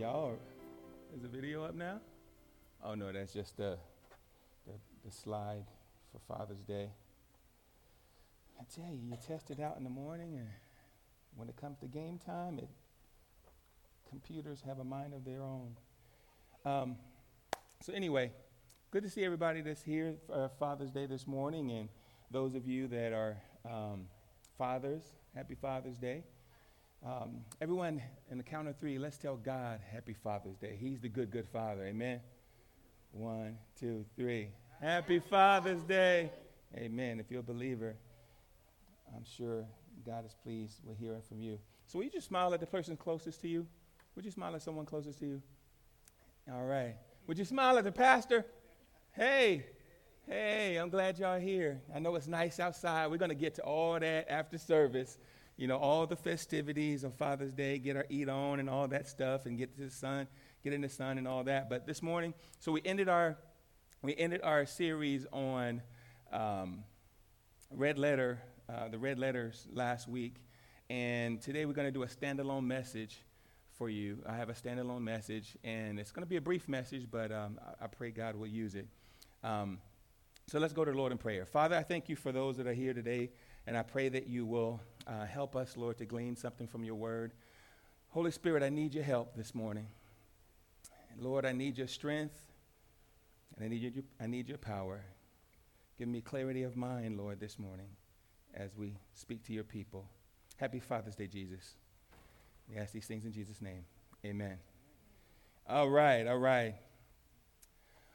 y'all. Is the video up now? Oh no, that's just the, the, the slide for Father's Day. I tell you, you test it out in the morning, and when it comes to game time, it, computers have a mind of their own. Um, so anyway, good to see everybody that's here for Father's Day this morning, and those of you that are um, fathers, happy Father's Day. Um, everyone, in the count of three, let's tell God Happy Father's Day. He's the good, good Father. Amen. One, two, three. Happy Father's Day. Amen. If you're a believer, I'm sure God is pleased with hearing from you. So, will you just smile at the person closest to you? Would you smile at someone closest to you? All right. Would you smile at the pastor? Hey, hey, I'm glad y'all here. I know it's nice outside. We're going to get to all that after service you know, all the festivities of Father's Day, get our eat on and all that stuff, and get to the sun, get in the sun and all that. But this morning, so we ended our we ended our series on um, red letter, uh, the red letters last week, and today we're going to do a standalone message for you. I have a standalone message, and it's going to be a brief message, but um, I, I, pray God will use it. Um, so let's go to the Lord in prayer. Father, I thank you for those that are here today, and I pray that you will uh, help us, Lord, to glean something from your word. Holy Spirit, I need your help this morning. Lord, I need your strength and I need your, I need your power. Give me clarity of mind, Lord, this morning as we speak to your people. Happy Father's Day, Jesus. We ask these things in Jesus' name. Amen. All right, all right.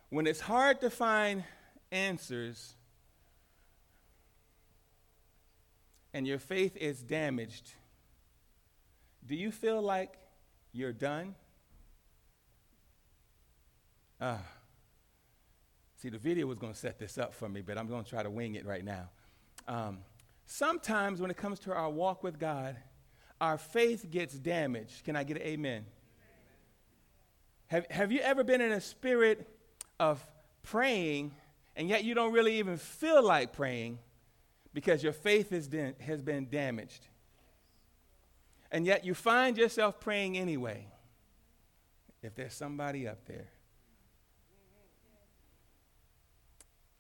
When it's hard to find answers, and your faith is damaged, do you feel like you're done? Ah. Uh, see, the video was going to set this up for me, but I'm going to try to wing it right now. Um, sometimes when it comes to our walk with God, our faith gets damaged. Can I get an amen? Have, have you ever been in a spirit of praying and yet you don't really even feel like praying because your faith has been, has been damaged. And yet you find yourself praying anyway. If there's somebody up there,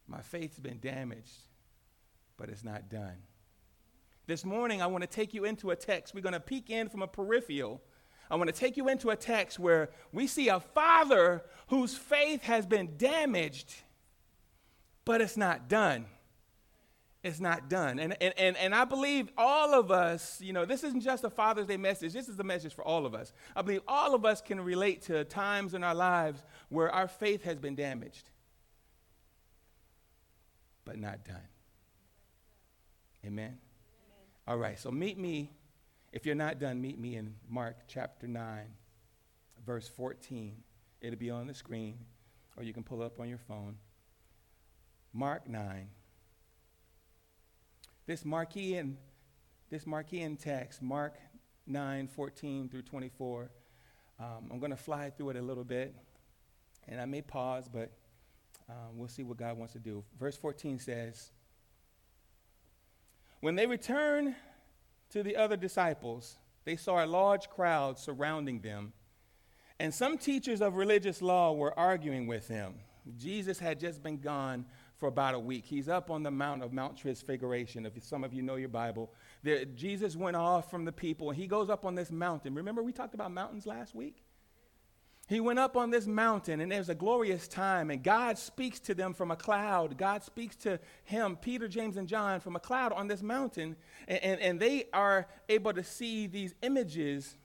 my faith's been damaged, but it's not done. This morning, I want to take you into a text. We're going to peek in from a peripheral. I want to take you into a text where we see a father whose faith has been damaged, but it's not done it's not done. And, and, and, and I believe all of us, you know, this isn't just a Father's Day message, this is a message for all of us. I believe all of us can relate to times in our lives where our faith has been damaged, but not done. Amen? Amen? All right, so meet me. If you're not done, meet me in Mark chapter 9, verse 14. It'll be on the screen, or you can pull it up on your phone. Mark 9. This Markian, this Markian text, Mark 9, 14 through 24, um, I'm going to fly through it a little bit, and I may pause, but um, we'll see what God wants to do. Verse 14 says, When they returned to the other disciples, they saw a large crowd surrounding them, and some teachers of religious law were arguing with them. Jesus had just been gone for about a week. He's up on the Mount of Mount Transfiguration. If some of you know your Bible, there, Jesus went off from the people and he goes up on this mountain. Remember, we talked about mountains last week? He went up on this mountain, and there's a glorious time, and God speaks to them from a cloud. God speaks to him, Peter, James, and John, from a cloud on this mountain, and, and, and they are able to see these images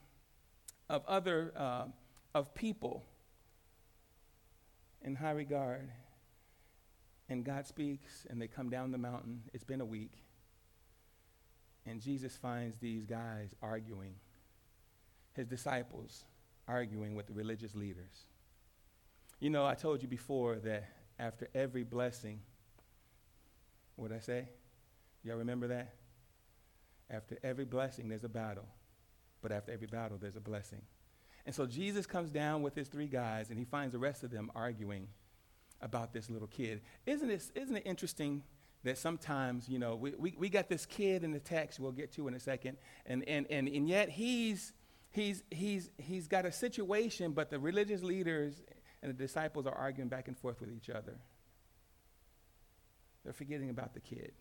of other, uh, of people in high regard. And God speaks, and they come down the mountain. It's been a week. And Jesus finds these guys arguing, his disciples arguing with the religious leaders. You know, I told you before that after every blessing, what did I say? Y'all remember that? After every blessing, there's a battle. But after every battle, there's a blessing. And so Jesus comes down with his three guys, and he finds the rest of them arguing about this little kid. Isn't it, isn't it interesting that sometimes, you know, we, we, we got this kid in the text we'll get to in a second, and, and, and, and yet he's, he's, he's, he's got a situation, but the religious leaders and the disciples are arguing back and forth with each other. They're forgetting about the kid.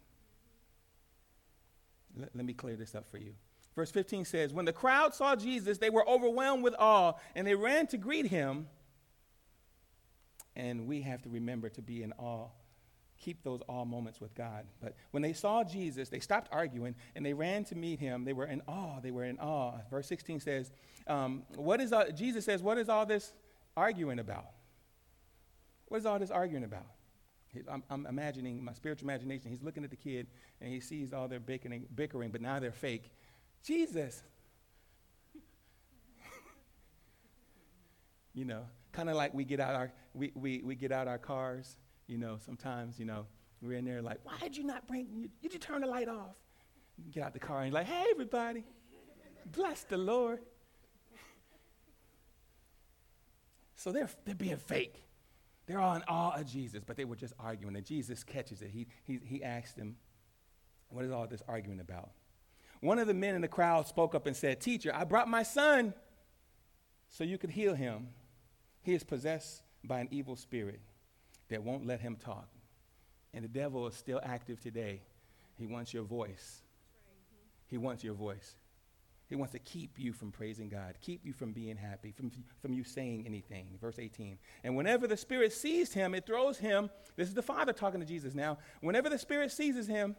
Let, let me clear this up for you. Verse 15 says, When the crowd saw Jesus, they were overwhelmed with awe, and they ran to greet him. And we have to remember to be in awe keep those awe moments with God. But when they saw Jesus, they stopped arguing and they ran to meet him. They were in awe. They were in awe. Verse 16 says, um, "What is Jesus says? What is all this arguing about? What is all this arguing about?" I'm, I'm, imagining my spiritual imagination. He's looking at the kid and he sees all their bickering, bickering but now they're fake. Jesus. you know, kind of like we get out our we, we, we get out our cars you know, sometimes, you know, we're in there like, why did you not bring, you, did you turn the light off? Get out the car and you're like, hey, everybody, bless the Lord. So they're, they're being fake. They're all in awe of Jesus, but they were just arguing. And Jesus catches it. He, he, he asked them, What is all this arguing about? One of the men in the crowd spoke up and said, Teacher, I brought my son so you could heal him. He is possessed by an evil spirit that won't let him talk. And the devil is still active today. He wants your voice. He wants your voice. He wants to keep you from praising God, keep you from being happy, from, from you saying anything. Verse 18. And whenever the Spirit seized him, it throws him. This is the Father talking to Jesus now. Whenever the Spirit seizes him,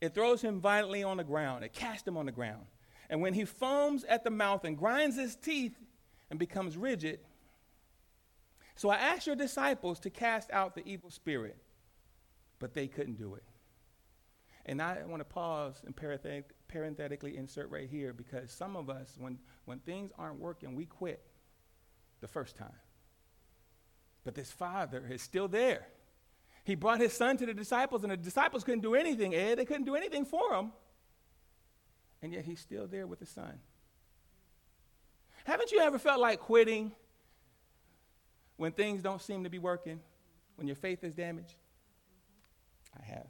it throws him violently on the ground. It casts him on the ground. And when he foams at the mouth and grinds his teeth and becomes rigid, so I asked your disciples to cast out the evil spirit, but they couldn't do it. And I want to pause and parenthetically insert right here because some of us, when, when things aren't working, we quit the first time. But this father is still there. He brought his son to the disciples, and the disciples couldn't do anything, Ed. They couldn't do anything for him. And yet he's still there with the son. Haven't you ever felt like quitting when things don't seem to be working, when your faith is damaged? I have.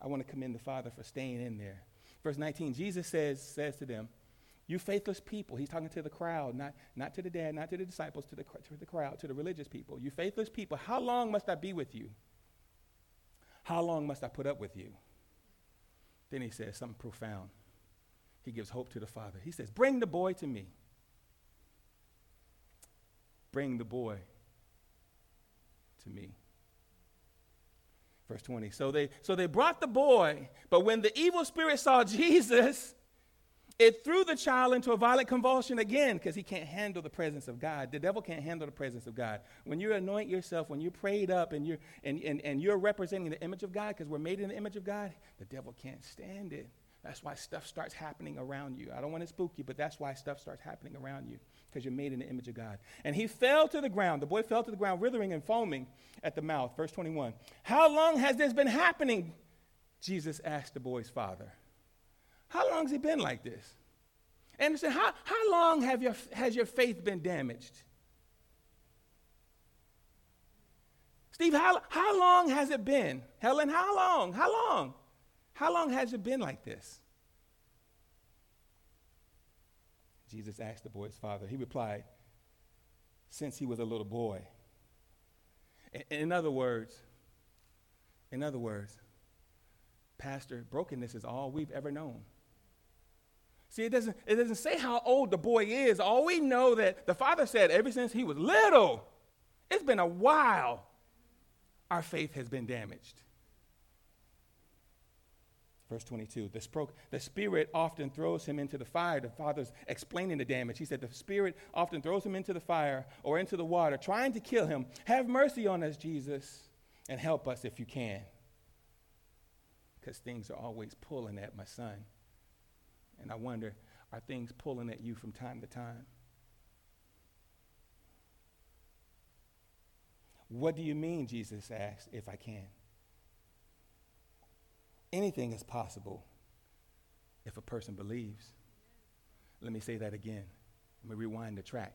I want to commend the Father for staying in there. Verse 19, Jesus says, says to them, You faithless people, he's talking to the crowd, not, not to the dad, not to the disciples, to the, to the crowd, to the religious people. You faithless people, how long must I be with you? How long must I put up with you? Then he says something profound. He gives hope to the Father. He says, Bring the boy to me. Bring the boy to me. Verse 20. So they, so they brought the boy, but when the evil spirit saw Jesus, it threw the child into a violent convulsion again because he can't handle the presence of God. The devil can't handle the presence of God. When you anoint yourself, when you're prayed up and you're, and, and, and you're representing the image of God, because we're made in the image of God, the devil can't stand it. That's why stuff starts happening around you. I don't want to spook you, but that's why stuff starts happening around you because you're made in the image of God. And he fell to the ground. The boy fell to the ground, writhing and foaming at the mouth. Verse 21. How long has this been happening? Jesus asked the boy's father. How long has he been like this? And said, how, how long have your, has your faith been damaged? Steve, how, how long has it been? Helen, how long? How long? How long has it been like this? Jesus asked the boy's father. He replied, Since he was a little boy. In, other words, in other words, Pastor, brokenness is all we've ever known. See, it doesn't, it doesn't say how old the boy is. All we know that the father said ever since he was little, it's been a while, our faith has been damaged. Verse 22 the, spro- the Spirit often throws him into the fire. The Father's explaining the damage. He said, The Spirit often throws him into the fire or into the water, trying to kill him. Have mercy on us, Jesus, and help us if you can. Because things are always pulling at my son. And I wonder, are things pulling at you from time to time? What do you mean, Jesus asked, if I can? Anything is possible if a person believes. Let me say that again. Let me rewind the track.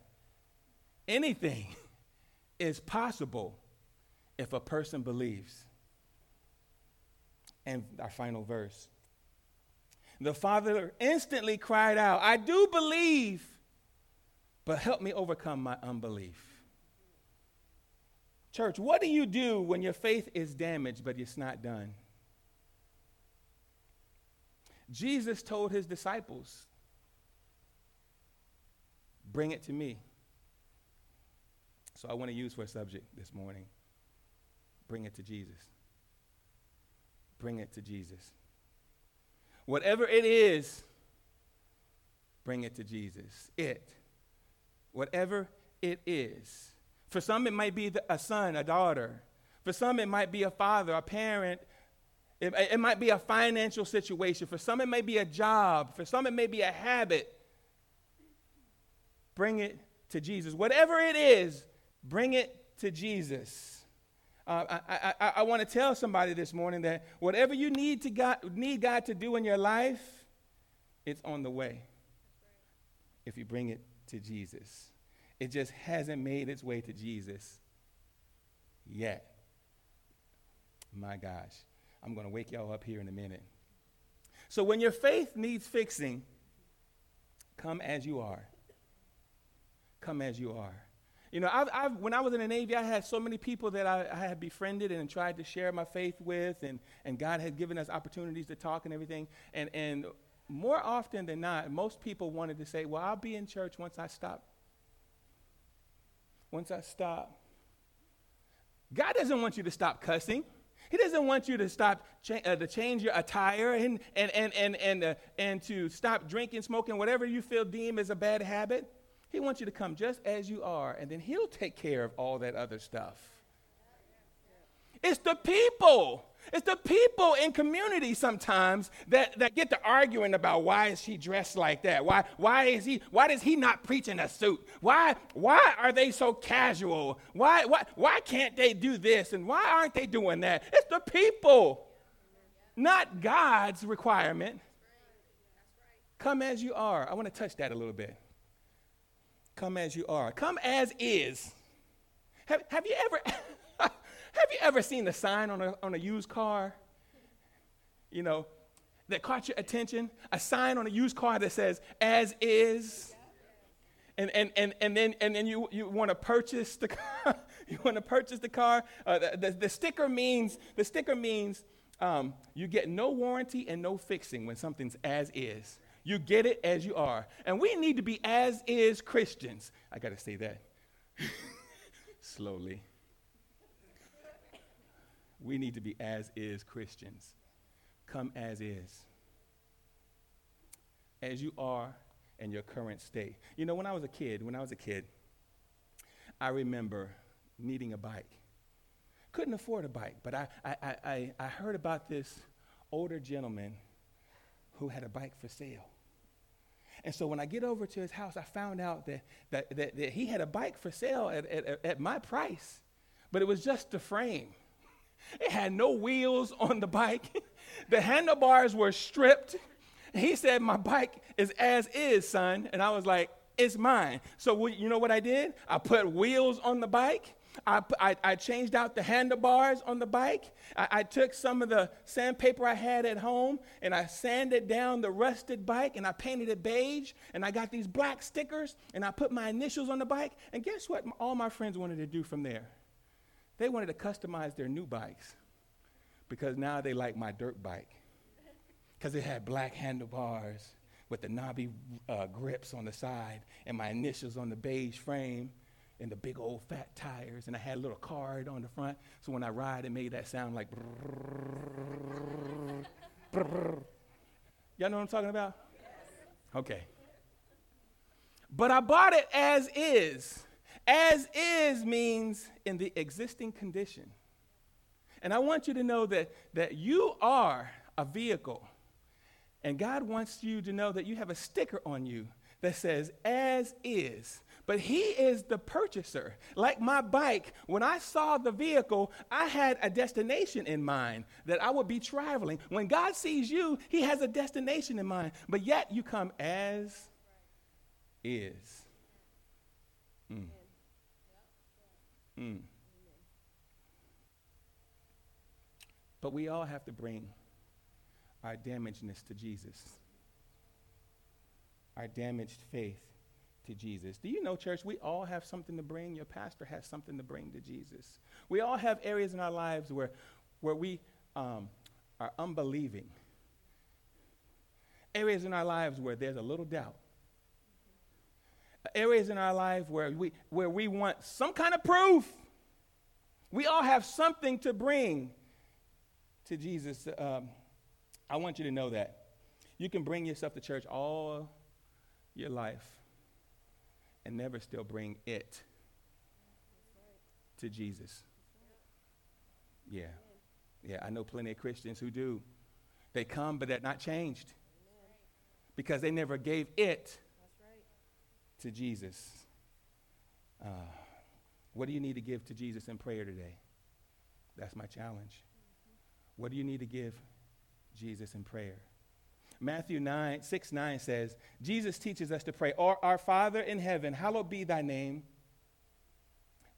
Anything is possible if a person believes. And our final verse. The father instantly cried out, I do believe, but help me overcome my unbelief. Church, what do you do when your faith is damaged but it's not done? Jesus told his disciples, Bring it to me. So I want to use for a subject this morning bring it to Jesus. Bring it to Jesus. Whatever it is, bring it to Jesus. It. Whatever it is. For some, it might be the, a son, a daughter. For some, it might be a father, a parent. It, it might be a financial situation. For some, it may be a job. For some, it may be a habit. Bring it to Jesus. Whatever it is, bring it to Jesus. Uh, I, I, I want to tell somebody this morning that whatever you need, to God, need God to do in your life, it's on the way if you bring it to Jesus. It just hasn't made its way to Jesus yet. My gosh. I'm going to wake y'all up here in a minute. So when your faith needs fixing, come as you are. Come as you are. You know, I've, I've, when I was in the Navy, I had so many people that I, I, had befriended and tried to share my faith with, and, and God had given us opportunities to talk and everything. And, and more often than not, most people wanted to say, Well, I'll be in church once I stop. Once I stop. God doesn't want you to stop cussing. He doesn't want you to stop cha- uh, to change your attire and and and and and, uh, and to stop drinking, smoking, whatever you feel deem as a bad habit. He wants you to come just as you are, and then He'll take care of all that other stuff. It's the people. It's the people in community sometimes that, that get to arguing about why is she dressed like that? Why, why is he why does he not preach in a suit? Why why are they so casual? Why why why can't they do this and why aren't they doing that? It's the people. Not God's requirement. Come as you are. I want to touch that a little bit. Come as you are. Come as is. Have, have you ever have you ever seen a sign on a, on a used car? You know, that caught your attention? A sign on a used car that says as is. And, and, and, and then, and then you, you want to purchase the car. you want to purchase the car. Uh, the, the, the, sticker means, the sticker means um, you get no warranty and no fixing when something's as is. You get it as you are. And we need to be as is Christians. I got to say that slowly. We need to be as is Christians. Come as is. As you are in your current state. You know, when I was a kid, when I was a kid, I remember needing a bike. Couldn't afford a bike, but I, I, I, I heard about this older gentleman who had a bike for sale. And so when I get over to his house, I found out that, that, that, that he had a bike for sale at, at, at my price, but it was just the frame. It had no wheels on the bike. the handlebars were stripped. He said, My bike is as is, son. And I was like, It's mine. So, you know what I did? I put wheels on the bike I, I, I, changed out the handlebars on the bike. I, I, took some of the sandpaper I had at home and I sanded down the rusted bike and I painted it beige. And I got these black stickers and I put my initials on the bike. And guess what all my friends wanted to do from there? They wanted to customize their new bikes because now they like my dirt bike because it had black handlebars with the knobby uh, grips on the side and my initials on the beige frame and the big old fat tires, and I had a little card on the front. So when I ride, it made that sound like. Brrr, brrr. Y'all know what I'm talking about? Okay. But I bought it as is. As is means in the existing condition. And I want you to know that, that you are a vehicle. And God wants you to know that you have a sticker on you that says, as is but he is the purchaser. Like my bike, when I saw the vehicle, I had a destination in mind that I would be traveling. When God sees you, he has a destination in mind, but yet you come as is. Mm. Mm. But we all have to bring our damagedness to Jesus. our damaged faith to Jesus. Do you know, church, we all have something to bring? Your pastor has something to bring to Jesus. We all have areas in our lives where, where we um, are unbelieving, areas in our lives where there's a little doubt, areas in our life where we, where we want some kind of proof. We all have something to bring to Jesus. Um, I want you to know that. You can bring yourself to church all your life and never still bring it to Jesus. Yeah. Yeah, I know plenty of Christians who do. They come, but they're not changed because they never gave it to Jesus. Uh, what do you need to give to Jesus in prayer today? That's my challenge. What do you need to give Jesus in prayer? Matthew 9, 6, 9 says, Jesus teaches us to pray, Our, our Father in heaven, hallowed be thy name,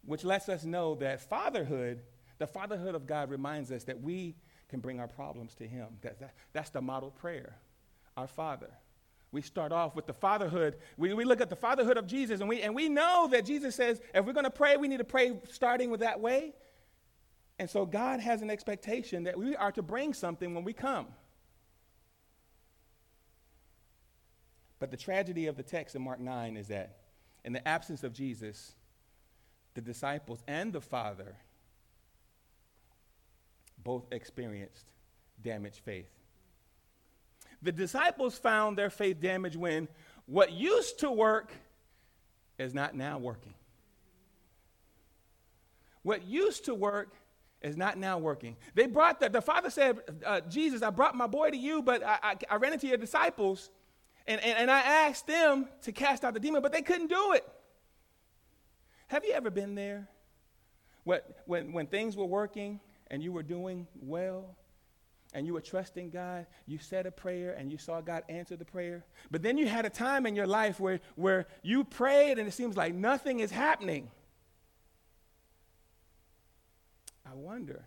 which lets us know that fatherhood, the fatherhood of God reminds us that we can bring our problems to him. That, that, that's the model prayer. Our Father. We start off with the fatherhood. We, we look at the fatherhood of Jesus, and we, and we know that Jesus says if we're going to pray, we need to pray starting with that way. And so God has an expectation that we are to bring something when we come. But the tragedy of the text in Mark 9 is that in the absence of Jesus, the disciples and the Father both experienced damaged faith. The disciples found their faith damaged when what used to work is not now working. What used to work is not now working. They brought the, the father said, uh, Jesus, I brought my boy to you, but I, I, I ran into your disciples and, and, and I asked them to cast out the demon, but they couldn't do it. Have you ever been there? What, when, when things were working and you were doing well, and you were trusting God, you said a prayer and you saw God answer the prayer. But then you had a time in your life where, where you prayed and it seems like nothing is happening. I wonder,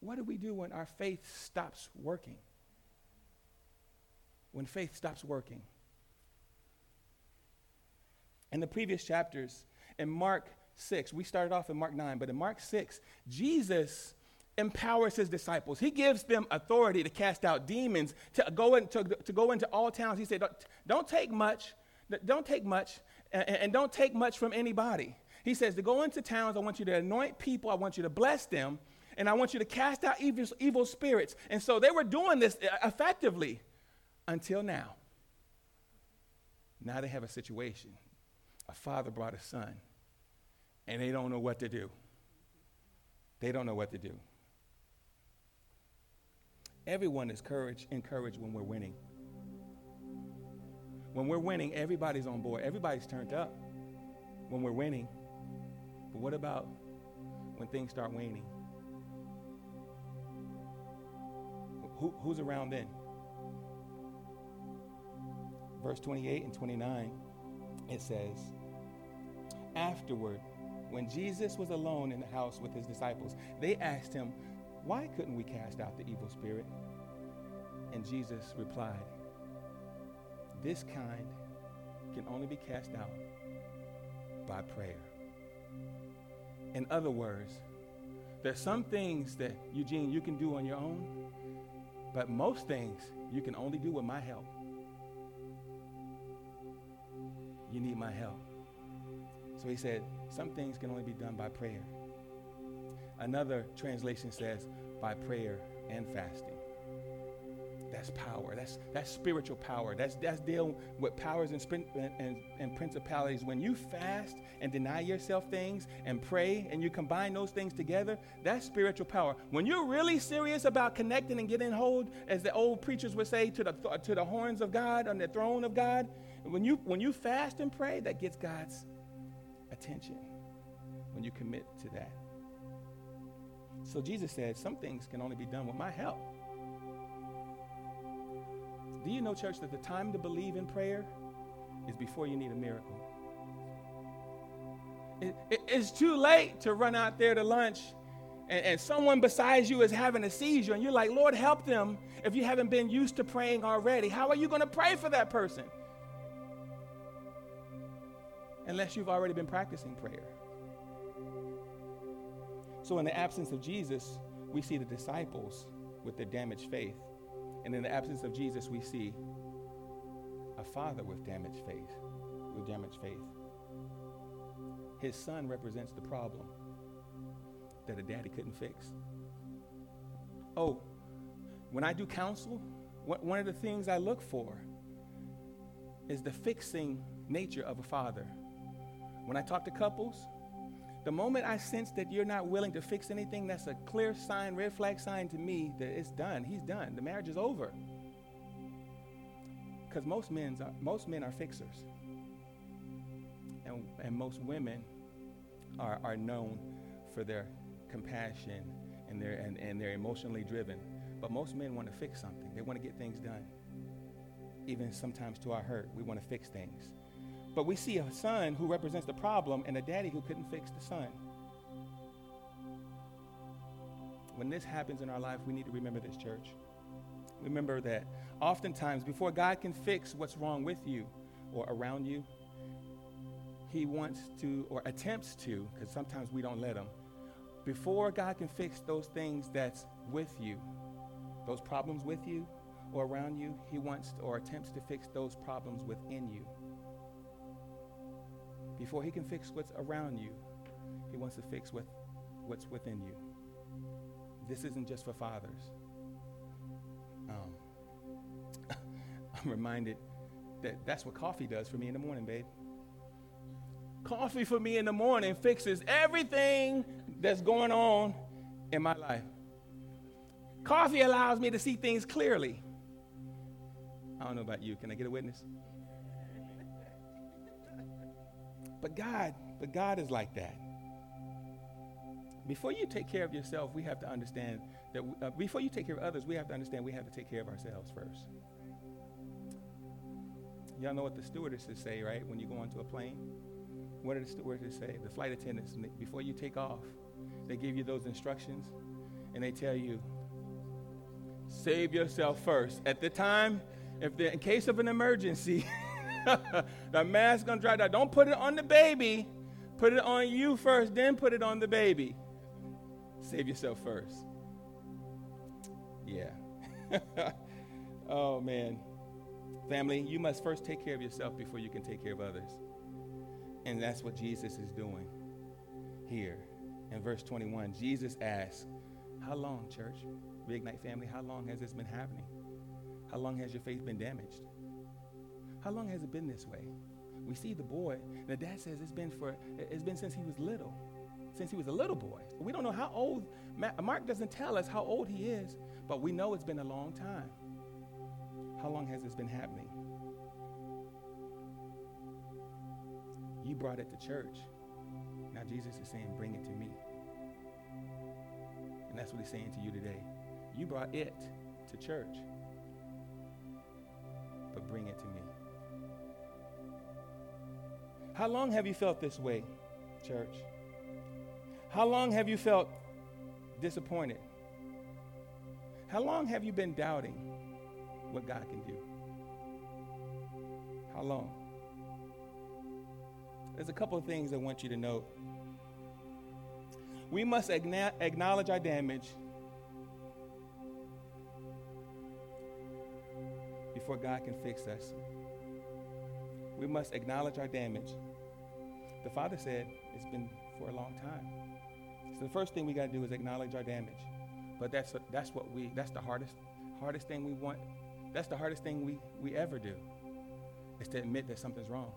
what do we do when our faith stops working? When faith stops working. In the previous chapters, in Mark 6, we started off in Mark 9, but in Mark 6, Jesus empowers his disciples. He gives them authority to cast out demons, to go, in, to, to go into all towns. He said, don't, don't take much, don't take much, and, and don't take much from anybody. He says, to go into towns, I want you to anoint people, I want you to bless them, and I want you to cast out evil, evil spirits. And so they were doing this uh, effectively until now. Now they have a situation. A father brought a son, and they don't know what to do. They don't know what to do. Everyone is courage, encouraged when we're winning. When we're winning, everybody's on board. Everybody's turned up when we're winning. But what about when things start waning? Who, who's around then? Verse 28 and 29, it says, Afterward, when Jesus was alone in the house with his disciples, they asked him, why couldn't we cast out the evil spirit? And Jesus replied, This kind can only be cast out by prayer. In other words, there's some things that, Eugene, you can do on your own, but most things you can only do with my help. You need my help. So he said, Some things can only be done by prayer. Another translation says, by prayer and fasting. That's power. That's, that's spiritual power. That's, that's dealing with powers and, and, and principalities. When you fast and deny yourself things and pray and you combine those things together, that's spiritual power. When you're really serious about connecting and getting hold, as the old preachers would say, to the, to the horns of God, on the throne of God, when you, when you fast and pray, that gets God's attention when you commit to that. So Jesus said, Some things can only be done with my help. Do you know, church, that the time to believe in prayer is before you need a miracle? It, it, it's too late to run out there to lunch and, and someone besides you is having a seizure and you're like, Lord, help them if you haven't been used to praying already. How are you going to pray for that person? unless you've already been practicing prayer. So, in the absence of Jesus, we see the disciples with their damaged faith. And in the absence of Jesus, we see a father with damaged faith, with damaged faith. His son represents the problem that a daddy couldn't fix. Oh, when I do counsel, one of the things I look for is the fixing nature of a father. When I talk to couples, the moment I sense that you're not willing to fix anything, that's a clear sign, red flag sign to me that it's done. He's done. The marriage is over. Because most men are, most men are fixers. And, and most women are, are known for their compassion and they're, and, and they're emotionally driven. But most men want to fix something. They want to get things done. Even sometimes to our hurt, we want to fix things. But we see a son who represents the problem and a daddy who couldn't fix the son. When this happens in our life, we need to remember this, church. Remember that oftentimes, before God can fix what's wrong with you or around you, He wants to, or attempts to, because sometimes we don't let Him, before God can fix those things that's with you, those problems with you or around you, He wants to, or attempts to fix those problems within you. Before He can fix what's around you, He wants to fix what, what's within you. This isn't just for fathers. Um, I'm reminded that that's what coffee does for me in the morning, babe. Coffee for me in the morning fixes everything that's going on in my life. Coffee allows me to see things clearly. I don't know about you. Can I get a witness? But God, but God is like that. Before you take care of yourself, we have to understand that uh, before you take care of others, we have to understand we have to take care of ourselves first. Y'all know what the stewardesses say, right? When you go onto a plane, what do the stewardesses say? The flight attendants, before you take off, they give you those instructions and they tell you, save yourself first. At the time, if in case of an emergency, the mask gonna dry down. Don't put it on the baby. Put it on you first, then put it on the baby. Save yourself first. Yeah. oh man. Family, you must first take care of yourself before you can take care of others. And that's what Jesus is doing here in verse 21. Jesus asks, How long, church? Reignite family, how long has this been happening? How long has your faith been damaged? How long has it been this way? We see the boy, the dad says it's been for it's been since he was little. Since he was a little boy. We don't know how old Mark doesn't tell us how old he is, but we know it's been a long time. How long has this been happening? You brought it to church. Now Jesus is saying, Bring it to me. And that's what he's saying to you today. You brought it to church, but bring it to me. How long have you felt this way, church? How long have you felt disappointed? How long have you been doubting what God can do? How long? There's a couple of things I want you to note. We must acknowledge our damage before God can fix us. We must acknowledge our damage. The Father said it's been for a long time. So the first thing we got to do is acknowledge our damage. But that's that's what we that's the hardest hardest thing we want. That's the hardest thing we we ever do. Is to admit that something's wrong.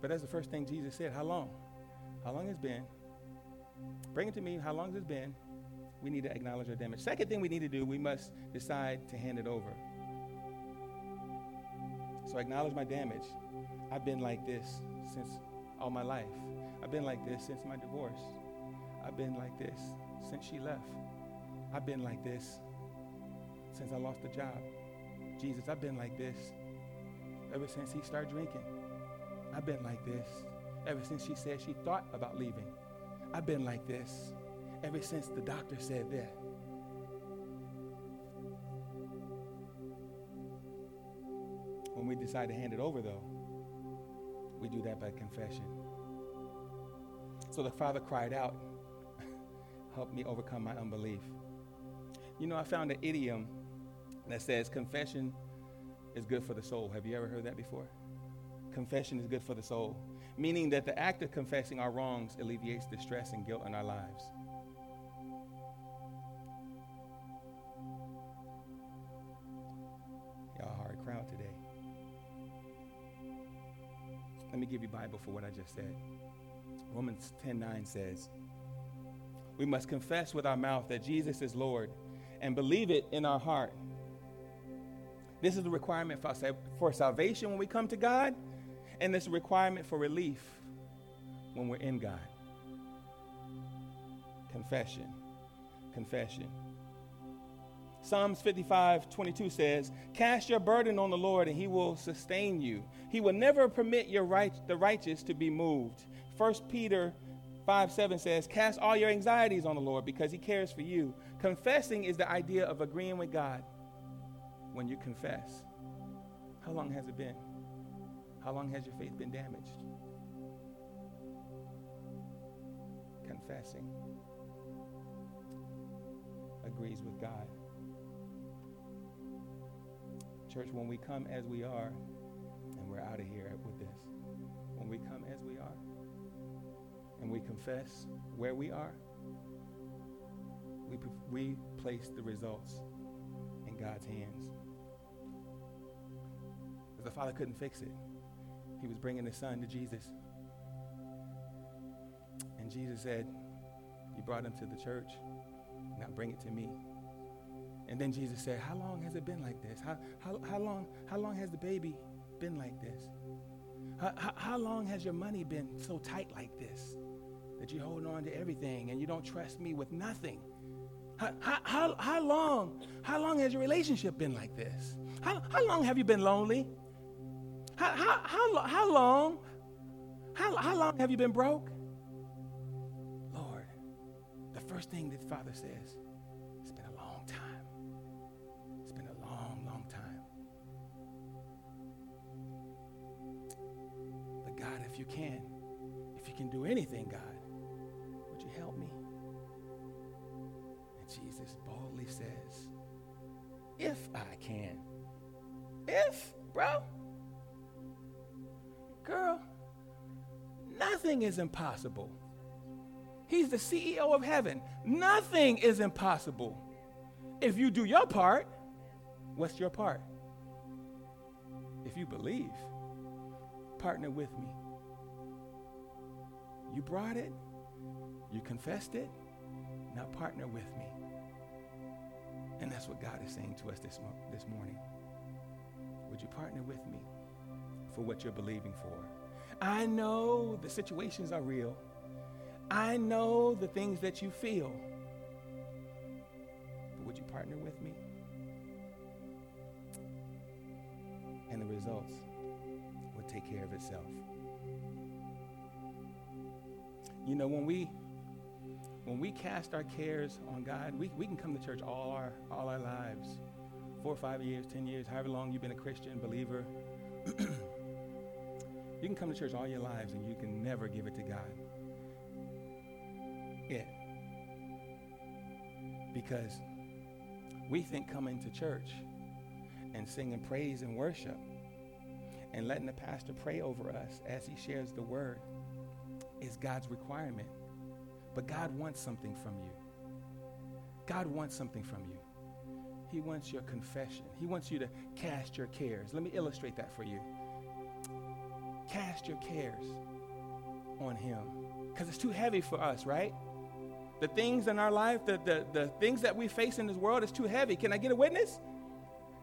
But that's the first thing Jesus said. How long? How long has been? Bring it to me. How long has it been? We need to acknowledge our damage. Second thing we need to do, we must decide to hand it over. So I acknowledge my damage. I've been like this since all my life. I've been like this since my divorce. I've been like this since she left. I've been like this since I lost the job. Jesus, I've been like this ever since he started drinking. I've been like this ever since she said she thought about leaving. I've been like this ever since the doctor said that. We decide to hand it over, though, We do that by confession. So the father cried out, Help me overcome my unbelief. You know, I found an idiom that says confession is good for the soul. Have you ever heard that before? Confession is good for the soul, meaning that the act of confessing our wrongs alleviates the stress and guilt in our lives. Bible for what I just said. Romans 10:9 says, "We must confess with our mouth that Jesus is Lord and believe it in our heart. This is a requirement for, for salvation when we come to God, and this requirement for relief when we're in God. Confession. Confession. Psalms 55, 22 says, Cast your burden on the Lord, and he will sustain you. He will never permit your right, the righteous to be moved. 1 Peter 5, 7 says, Cast all your anxieties on the Lord because he cares for you. Confessing is the idea of agreeing with God when you confess. How long has it been? How long has your faith been damaged? Confessing agrees with God. Church, when we come as we are, and we're out of here with this, when we come as we are, and we confess where we are, we, we place the results in God's hands. Because the Father couldn't fix it. He was bringing the Son to Jesus. And Jesus said, You brought him to the church. Now bring it to me. And then Jesus said, How long has it been like this? How, how, how, long, how long has the baby been like this? How, how, how long has your money been so tight like this that you hold on to everything and you don't trust me with nothing? How, how, how, how long? How long has your relationship been like this? How, how long have you been lonely? How, how, how, how long? How, how long have you been broke? Lord, the first thing that Father says, can, if you can do anything, God, would you help me? And Jesus boldly says, If I can. If, bro. Girl, nothing is impossible. He's the CEO of heaven. Nothing is impossible. If you do your part, what's your part? If you believe, partner with me. You brought it, you confessed it, now partner with me. And that's what God is saying to us this, mo- this morning. Would you partner with me for what you're believing for? I know the situations are real. I know the things that you feel. But would you partner with me? And the results will take care of itself. You know, when we when we cast our cares on God, we, we can come to church all our all our lives. Four or five years, ten years, however long you've been a Christian believer. you can come to church all your lives and you can never give it to God. Yeah. Because we think coming to church and singing praise and worship and letting the pastor pray over us as he shares the word is God's requirement. But God wants something from you. God wants something from you. He wants your confession. He wants you to cast your cares. Let me illustrate that for you. Cast your cares on Him. Because it's too heavy for us, right? The things in our life, the, the, the things that we face in this world is too heavy. Can I get a witness?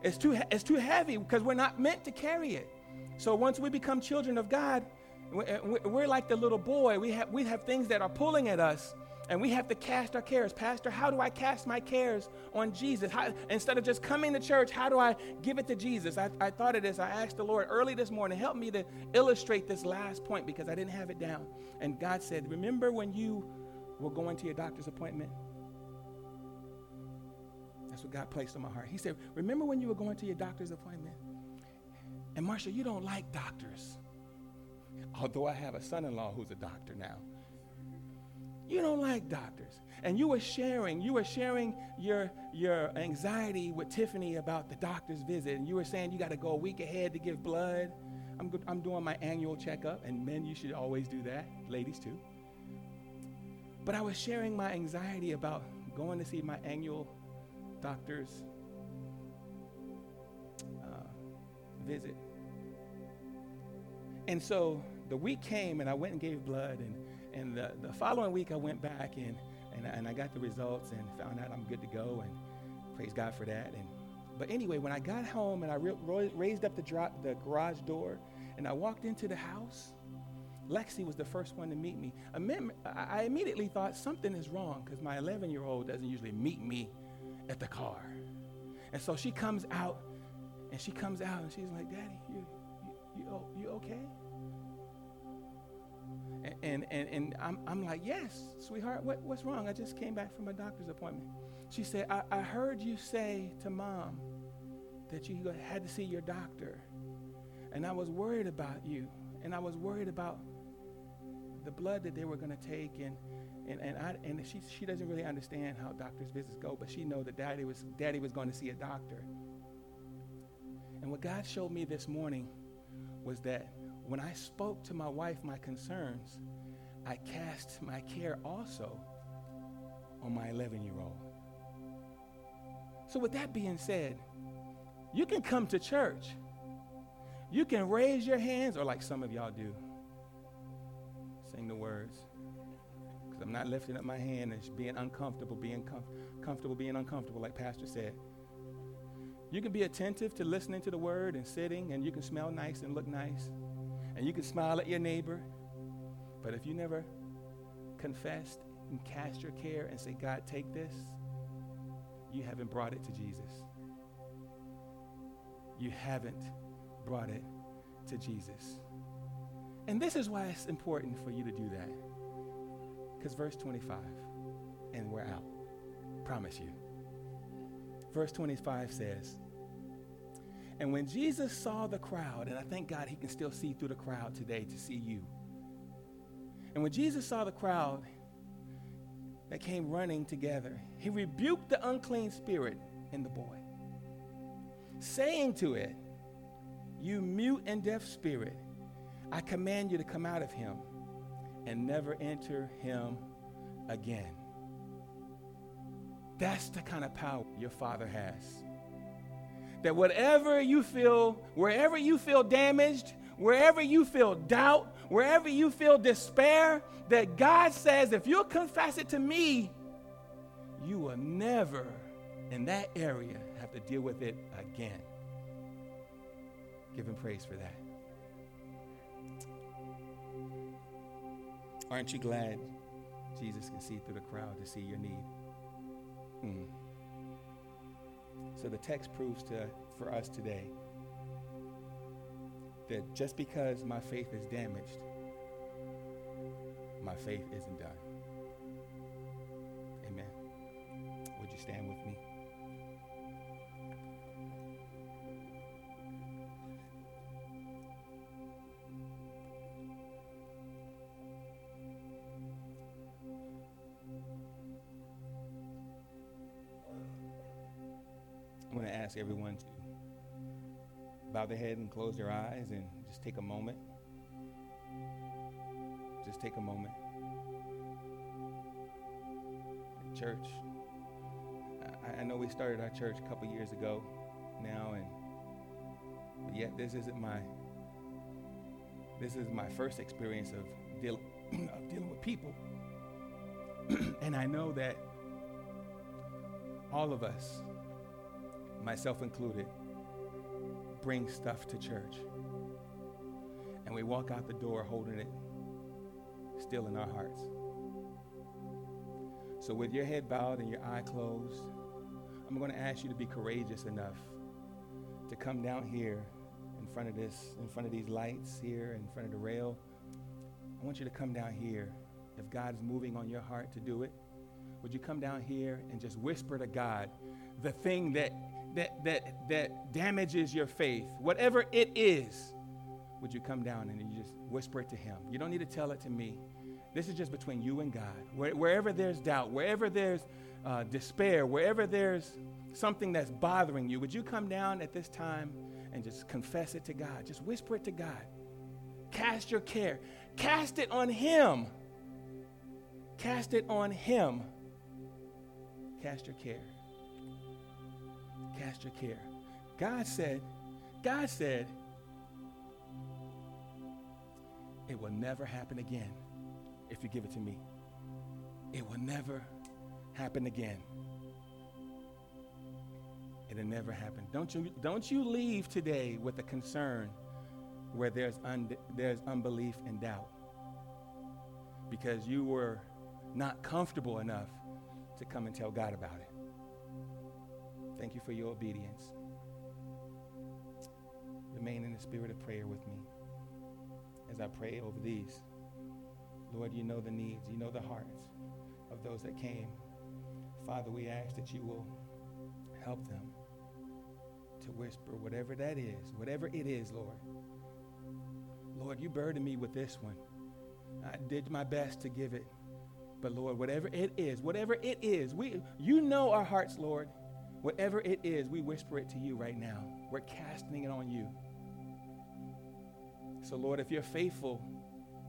It's too, it's too heavy because we're not meant to carry it. So once we become children of God, Eh, we're like the little boy. We have, we have things that are pulling at us, and we have to cast our cares. Pastor, how do I cast my cares on Jesus? How, instead of just coming to church, how do I give it to Jesus? I, I thought of this. I asked the Lord early this morning, help me to illustrate this last point because I didn't have it down. And God said, Remember when you were going to your doctor's appointment? That's what God placed on my heart. He said, Remember when you were going to your doctor's appointment? And Marsha, you don't like doctors. Although I have a son in law who's a doctor now. You don't like doctors. And you were sharing, you were sharing your, your anxiety with Tiffany about the doctor's visit. And you were saying you got to go a week ahead to give blood. I'm, I'm doing my annual checkup. And men, you should always do that. Ladies, too. But I was sharing my anxiety about going to see my annual doctor's uh, visit. And so the week came and I went and gave blood. And, and the, the following week I went back and, and, and I got the results and found out I'm good to go. And praise God for that. And, but anyway, when I got home and I re- raised up the, dro- the garage door and I walked into the house, Lexi was the first one to meet me. I immediately thought something is wrong because my 11 year old doesn't usually meet me at the car. And so she comes out and she comes out and she's like, Daddy, you, you, you, okay? And, and, and I'm, I'm like, Yes, sweetheart, what, what's wrong? I just came back from a doctor's appointment. She said, I, I heard you say to mom that you had to see your doctor. And I was worried about you. And I was worried about the blood that they were going to take and and and, I, and she she doesn't really understand how doctors' visits go, but she know that daddy was daddy was going to see a doctor. And what God showed me this morning was that when I spoke to my wife my concerns, I cast my care also on my 11 year old. So, with that being said, you can come to church. You can raise your hands, or like some of y'all do, sing the words. Because I'm not lifting up my hand and being uncomfortable, being com- comfortable, being uncomfortable, like Pastor said. You can be attentive to listening to the word and sitting, and you can smell nice and look nice, and you can smile at your neighbor. But if you never confessed and cast your care and say, God, take this, you haven't brought it to Jesus. You haven't brought it to Jesus. And this is why it's important for you to do that. Because verse 25, and we're out. Promise you. Verse 25 says, And when Jesus saw the crowd, and I thank God he can still see through the crowd today to see you. And when Jesus saw the crowd that came running together, he rebuked the unclean spirit in the boy, saying to it, You mute and deaf spirit, I command you to come out of him and never enter him again. That's the kind of power your father has. That whatever you feel, wherever you feel damaged, wherever you feel doubt, wherever you feel despair, that God says, if you'll confess it to me, you will never in that area have to deal with it again. Give him praise for that. Aren't you glad Jesus can see through the crowd to see your need? Mm. So the text proves to, for us today that just because my faith is damaged, my faith isn't done. Amen. Would you stand with me? Ask everyone to bow their head and close their eyes and just take a moment. Just take a moment. Church, I, I know we started our church a couple years ago now, and but yet this isn't my this is my first experience of, deal, of dealing with people. and I know that all of us myself included, bring stuff to church. And we walk out the door holding it still in our hearts. So, with your head bowed and your eye closed, I'm going to ask you to be courageous enough to come down here in front of this, in front of these lights here, in front of the rail. I want you to come down here. If God's moving on your heart to do it, would you come down here and just whisper to God the thing that that, that, that damages your faith, whatever it is, would you come down and you just whisper it to him? You don't need to tell it to me. This is just between you and God. Where, wherever there's doubt, wherever there's uh, despair, wherever there's something that's bothering you, would you come down at this time and just confess it to God? Just whisper it to God. Cast your care, cast it on Him. Cast it on Him. Cast your care. Cast your care. God said, God said, it will never happen again if you give it to me. It will never happen again. It'll never happen. Don't you, don't you leave today with a concern where there's, un, there's unbelief and doubt because you were not comfortable enough to come and tell God about it. Thank you for your obedience. Remain in the spirit of prayer with me as I pray over these. Lord, you know the needs, you know the hearts of those that came. Father, we ask that you will help them to whisper whatever that is, whatever it is, Lord. Lord, you burdened me with this one. I did my best to give it. But Lord, whatever it is, whatever it is, we you know our hearts, Lord. Whatever it is, we whisper it to you right now. We're casting it on you. So, Lord, if you're faithful,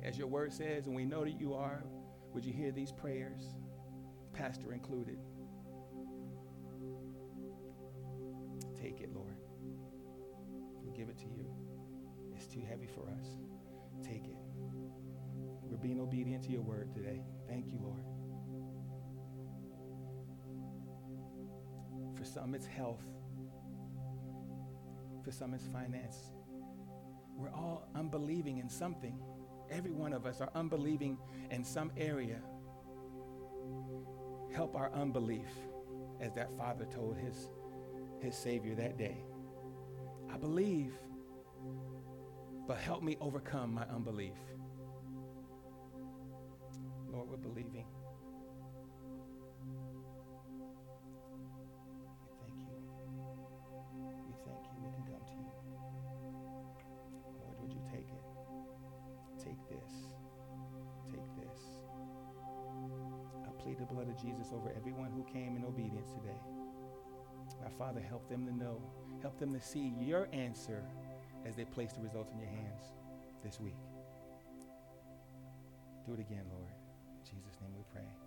as your word says, and we know that you are, would you hear these prayers, Pastor included? Take it, Lord. We give it to you. It's too heavy for us. Take it. We're being obedient to your word today. Thank you, Lord. For some, it's health. For some, it's finance. We're all unbelieving in something. Every one of us are unbelieving in some area. Help our unbelief, as that father told his, his Savior that day. I believe, but help me overcome my unbelief. Came in obedience today. Now, Father, help them to know, help them to see your answer as they place the results in your hands this week. Do it again, Lord. In Jesus' name we pray.